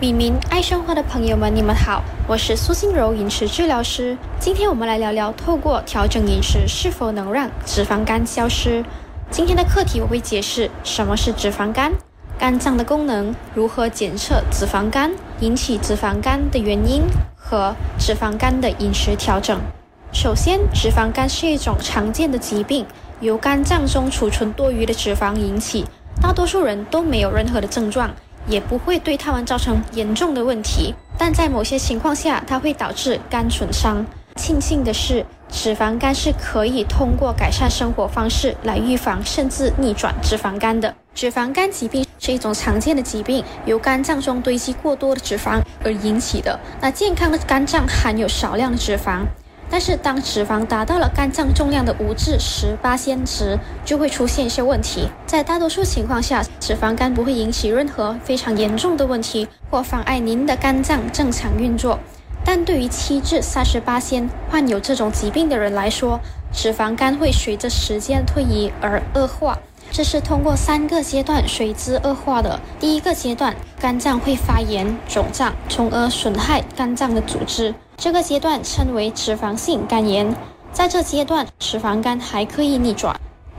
米明爱生活的朋友们，你们好，我是苏心柔饮食治疗师。今天我们来聊聊，透过调整饮食是否能让脂肪肝消失。今天的课题我会解释什么是脂肪肝，肝脏的功能，如何检测脂肪肝，引起脂肪肝的原因和脂肪肝的饮食调整。首先，脂肪肝是一种常见的疾病，由肝脏中储存多余的脂肪引起，大多数人都没有任何的症状。也不会对他们造成严重的问题，但在某些情况下，它会导致肝损伤。庆幸的是，脂肪肝是可以通过改善生活方式来预防甚至逆转脂肪肝的。脂肪肝疾病是一种常见的疾病，由肝脏中堆积过多的脂肪而引起的。那健康的肝脏含有少量的脂肪。但是，当脂肪达到了肝脏重量的五至十八千时，就会出现一些问题。在大多数情况下，脂肪肝不会引起任何非常严重的问题，或妨碍您的肝脏正常运作。但对于七至三十八千患有这种疾病的人来说，脂肪肝会随着时间推移而恶化。这是通过三个阶段随之恶化的。第一个阶段，肝脏会发炎肿胀，从而损害肝脏的组织。这个阶段称为脂肪性肝炎，在这阶段，脂肪肝还可以逆转。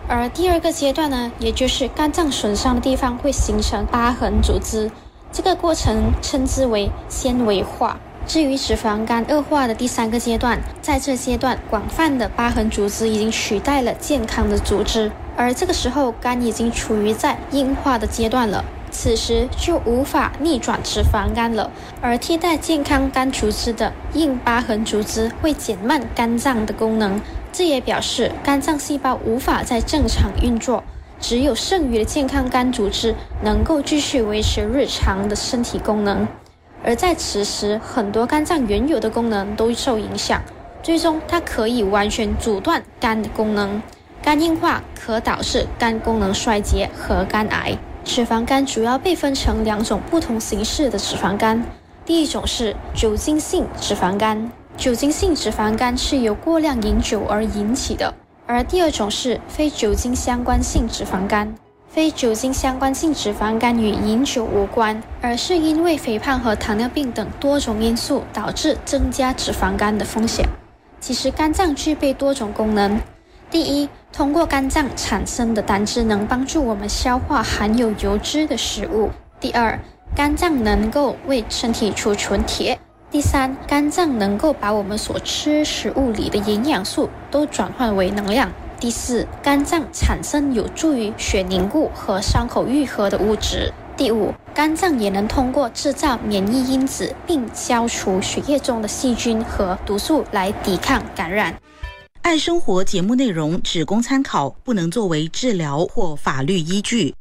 而第二个阶段呢，也就是肝脏损伤的地方会形成疤痕组织，这个过程称之为纤维化。至于脂肪肝恶化的第三个阶段，在这阶段，广泛的疤痕组织已经取代了健康的组织，而这个时候，肝已经处于在硬化的阶段了。此时就无法逆转脂肪肝了，而替代健康肝组织的硬疤痕组织会减慢肝脏的功能，这也表示肝脏细胞无法再正常运作，只有剩余的健康肝组织能够继续维持日常的身体功能。而在此时，很多肝脏原有的功能都受影响，最终它可以完全阻断肝的功能。肝硬化可导致肝功能衰竭和肝癌。脂肪肝主要被分成两种不同形式的脂肪肝，第一种是酒精性脂肪肝，酒精性脂肪肝是由过量饮酒而引起的；而第二种是非酒精相关性脂肪肝，非酒精相关性脂肪肝与饮酒无关，而是因为肥胖和糖尿病等多种因素导致增加脂肪肝的风险。其实肝脏具备多种功能。第一，通过肝脏产生的胆汁能帮助我们消化含有油脂的食物。第二，肝脏能够为身体储存铁。第三，肝脏能够把我们所吃食物里的营养素都转换为能量。第四，肝脏产生有助于血凝固和伤口愈合的物质。第五，肝脏也能通过制造免疫因子并消除血液中的细菌和毒素来抵抗感染。爱生活节目内容只供参考，不能作为治疗或法律依据。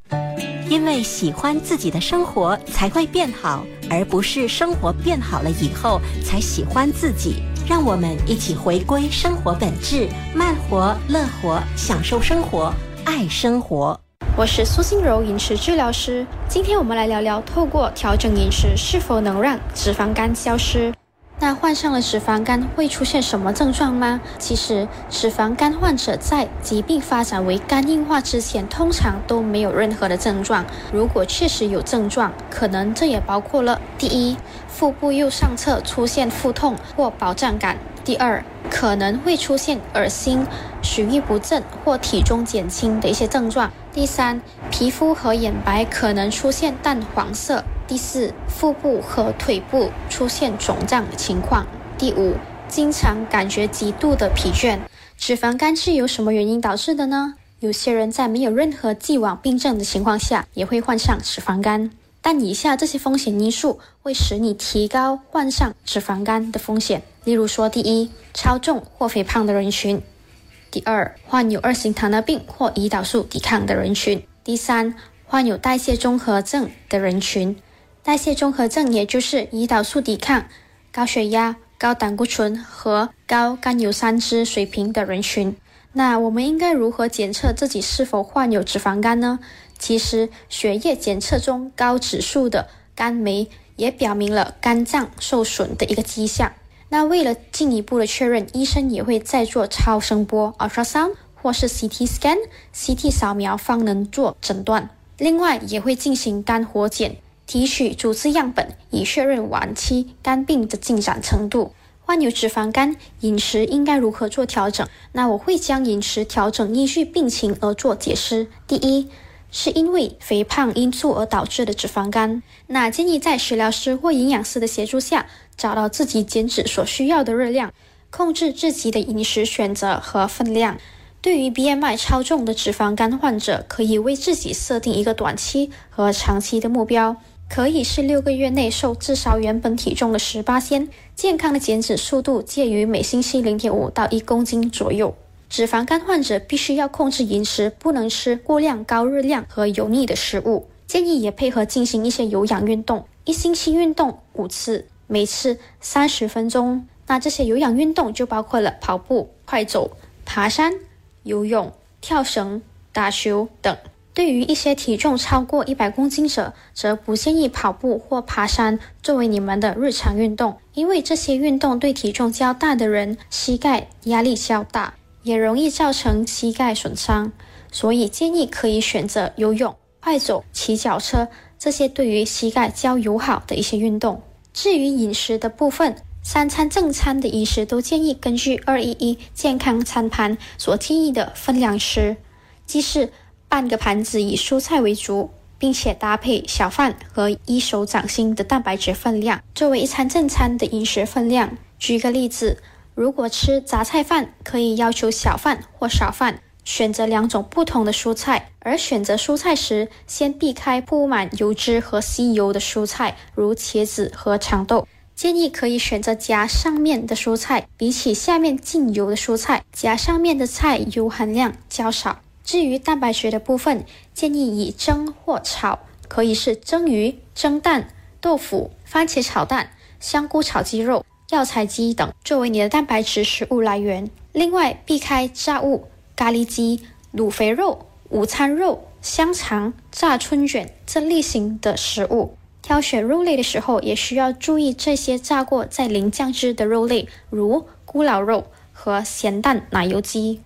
因为喜欢自己的生活才会变好，而不是生活变好了以后才喜欢自己。让我们一起回归生活本质，慢活、乐活，享受生活，爱生活。我是苏心柔饮食治疗师，今天我们来聊聊，透过调整饮食是否能让脂肪肝消失。那患上了脂肪肝会出现什么症状吗？其实，脂肪肝患者在疾病发展为肝硬化之前，通常都没有任何的症状。如果确实有症状，可能这也包括了：第一，腹部右上侧出现腹痛或饱胀感；第二，可能会出现恶心、食欲不振或体重减轻的一些症状；第三，皮肤和眼白可能出现淡黄色。第四，腹部和腿部出现肿胀的情况。第五，经常感觉极度的疲倦。脂肪肝是由什么原因导致的呢？有些人在没有任何既往病症的情况下也会患上脂肪肝，但以下这些风险因素会使你提高患上脂肪肝的风险。例如说，第一，超重或肥胖的人群；第二，患有二型糖尿病或胰岛素抵抗的人群；第三，患有代谢综合症的人群。代谢综合症，也就是胰岛素抵抗、高血压、高胆固醇和高甘油三酯水平的人群。那我们应该如何检测自己是否患有脂肪肝呢？其实，血液检测中高指数的肝酶也表明了肝脏受损的一个迹象。那为了进一步的确认，医生也会再做超声波 （ultrasound） 或是 CT scan（CT 扫描）方能做诊断。另外，也会进行肝活检。提取组织样本，以确认晚期肝病的进展程度。患有脂肪肝，饮食应该如何做调整？那我会将饮食调整依据病情而做解释。第一，是因为肥胖因素而导致的脂肪肝，那建议在食疗师或营养师的协助下，找到自己减脂所需要的热量，控制自己的饮食选择和分量。对于 BMI 超重的脂肪肝患者，可以为自己设定一个短期和长期的目标。可以是六个月内瘦至少原本体重的十八先，健康的减脂速度介于每星期零点五到一公斤左右。脂肪肝患者必须要控制饮食，不能吃过量高热量和油腻的食物。建议也配合进行一些有氧运动，一星期运动五次，每次三十分钟。那这些有氧运动就包括了跑步、快走、爬山、游泳、跳绳、打球等。对于一些体重超过一百公斤者，则不建议跑步或爬山作为你们的日常运动，因为这些运动对体重较大的人膝盖压力较大，也容易造成膝盖损伤。所以建议可以选择游泳、快走、骑脚车这些对于膝盖较友好的一些运动。至于饮食的部分，三餐正餐的饮食都建议根据二一一健康餐盘所建议的分量吃，即是。半个盘子以蔬菜为主，并且搭配小饭和一手掌心的蛋白质分量，作为一餐正餐的饮食分量。举个例子，如果吃杂菜饭，可以要求小饭或少饭，选择两种不同的蔬菜。而选择蔬菜时，先避开铺满油脂和吸油的蔬菜，如茄子和长豆。建议可以选择夹上面的蔬菜，比起下面进油的蔬菜，夹上面的菜油含量较少。至于蛋白质的部分，建议以蒸或炒，可以是蒸鱼、蒸蛋、豆腐、番茄炒蛋、香菇炒鸡肉、药材鸡等作为你的蛋白质食物来源。另外，避开炸物、咖喱鸡、卤肥肉、午餐肉、香肠、炸春卷这类型的食物。挑选肉类的时候，也需要注意这些炸过再淋酱汁的肉类，如咕老肉和咸蛋奶油鸡。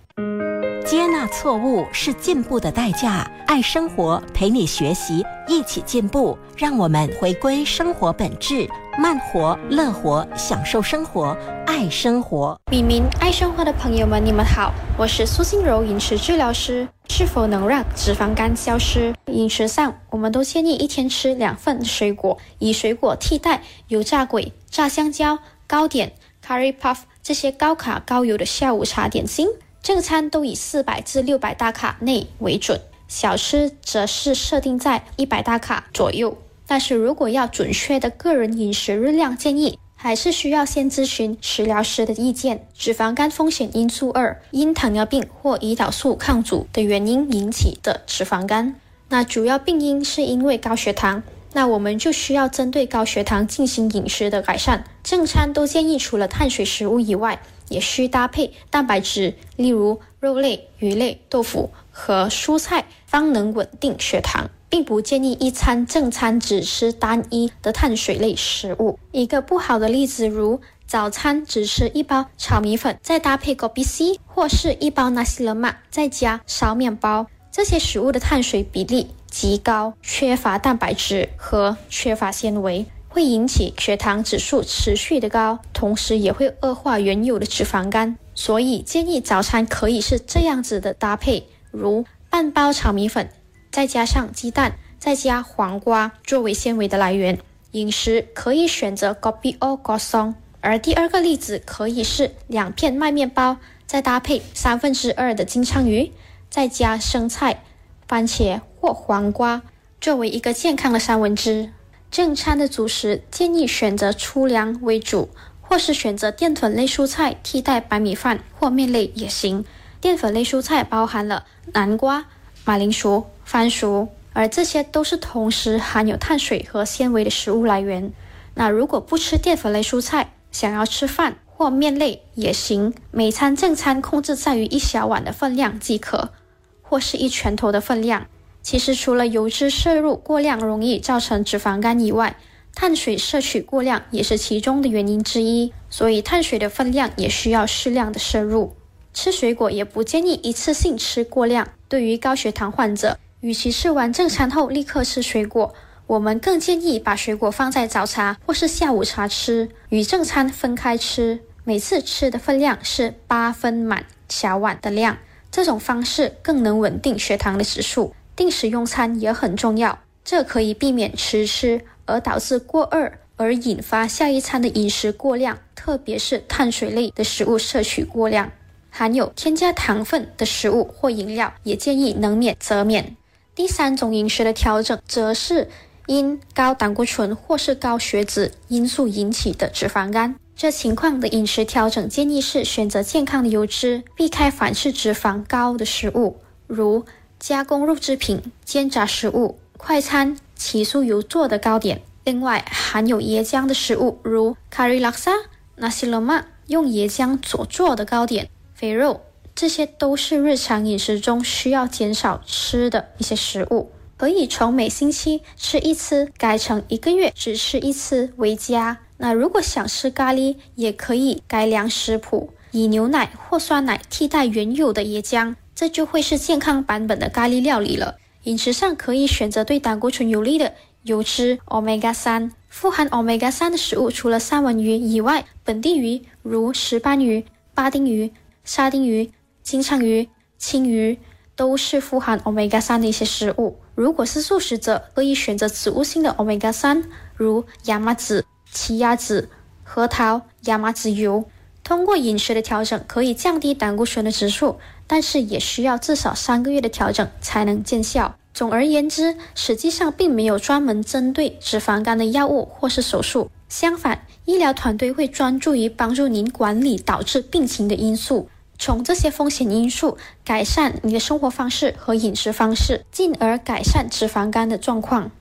接纳错误是进步的代价。爱生活，陪你学习，一起进步。让我们回归生活本质，慢活、乐活，享受生活，爱生活。笔名爱生活的朋友们，你们好，我是苏心柔，饮食治疗师。是否能让脂肪肝消失？饮食上，我们都建议一天吃两份水果，以水果替代油炸鬼、炸香蕉、糕点、curry puff 这些高卡高油的下午茶点心。正餐都以四百至六百大卡内为准，小吃则是设定在一百大卡左右。但是如果要准确的个人饮食热量建议，还是需要先咨询食疗师的意见。脂肪肝风险因素二：因糖尿病或胰岛素抗阻的原因引起的脂肪肝。那主要病因是因为高血糖，那我们就需要针对高血糖进行饮食的改善。正餐都建议除了碳水食物以外。也需搭配蛋白质，例如肉类、鱼类、豆腐和蔬菜，方能稳定血糖，并不建议一餐正餐只吃单一的碳水类食物。一个不好的例子，如早餐只吃一包炒米粉，再搭配 g o b i C，或是一包 nasi lemak，再加烧面包，这些食物的碳水比例极高，缺乏蛋白质和缺乏纤维。会引起血糖指数持续的高，同时也会恶化原有的脂肪肝。所以建议早餐可以是这样子的搭配，如半包炒米粉，再加上鸡蛋，再加黄瓜作为纤维的来源。饮食可以选择 gobi or gosong。而第二个例子可以是两片麦面包，再搭配三分之二的金枪鱼，再加生菜、番茄或黄瓜，作为一个健康的三文治。正餐的主食建议选择粗粮为主，或是选择淀粉类蔬菜替代白米饭或面类也行。淀粉类蔬菜包含了南瓜、马铃薯、番薯，而这些都是同时含有碳水和纤维的食物来源。那如果不吃淀粉类蔬菜，想要吃饭或面类也行。每餐正餐控制在于一小碗的分量即可，或是一拳头的分量。其实，除了油脂摄入过量容易造成脂肪肝以外，碳水摄取过量也是其中的原因之一。所以，碳水的分量也需要适量的摄入。吃水果也不建议一次性吃过量。对于高血糖患者，与其吃完正餐后立刻吃水果，我们更建议把水果放在早茶或是下午茶吃，与正餐分开吃。每次吃的分量是八分满小碗的量，这种方式更能稳定血糖的指数。定时用餐也很重要，这可以避免迟吃而导致过饿，而引发下一餐的饮食过量，特别是碳水类的食物摄取过量。含有添加糖分的食物或饮料，也建议能免则免。第三种饮食的调整，则是因高胆固醇或是高血脂因素引起的脂肪肝。这情况的饮食调整建议是选择健康的油脂，避开反式脂肪高的食物，如加工肉制品、煎炸食物、快餐、起酥油做的糕点。另外，含有椰浆的食物，如卡里拉萨、纳西罗曼用椰浆所做的糕点、肥肉，这些都是日常饮食中需要减少吃的一些食物。可以从每星期吃一次改成一个月只吃一次为佳。那如果想吃咖喱，也可以改良食谱，以牛奶或酸奶替代原有的椰浆，这就会是健康版本的咖喱料理了。饮食上可以选择对胆固醇有利的油脂 omega 三，富含 omega 三的食物，除了三文鱼以外，本地鱼如石斑鱼、巴丁鱼、沙丁鱼、金枪鱼、青鱼都是富含 omega 三的一些食物。如果是素食者，可以选择植物性的 omega 三，如亚麻籽。奇亚籽、核桃、亚麻籽油，通过饮食的调整可以降低胆固醇的指数，但是也需要至少三个月的调整才能见效。总而言之，实际上并没有专门针对脂肪肝的药物或是手术，相反，医疗团队会专注于帮助您管理导致病情的因素，从这些风险因素改善你的生活方式和饮食方式，进而改善脂肪肝的状况。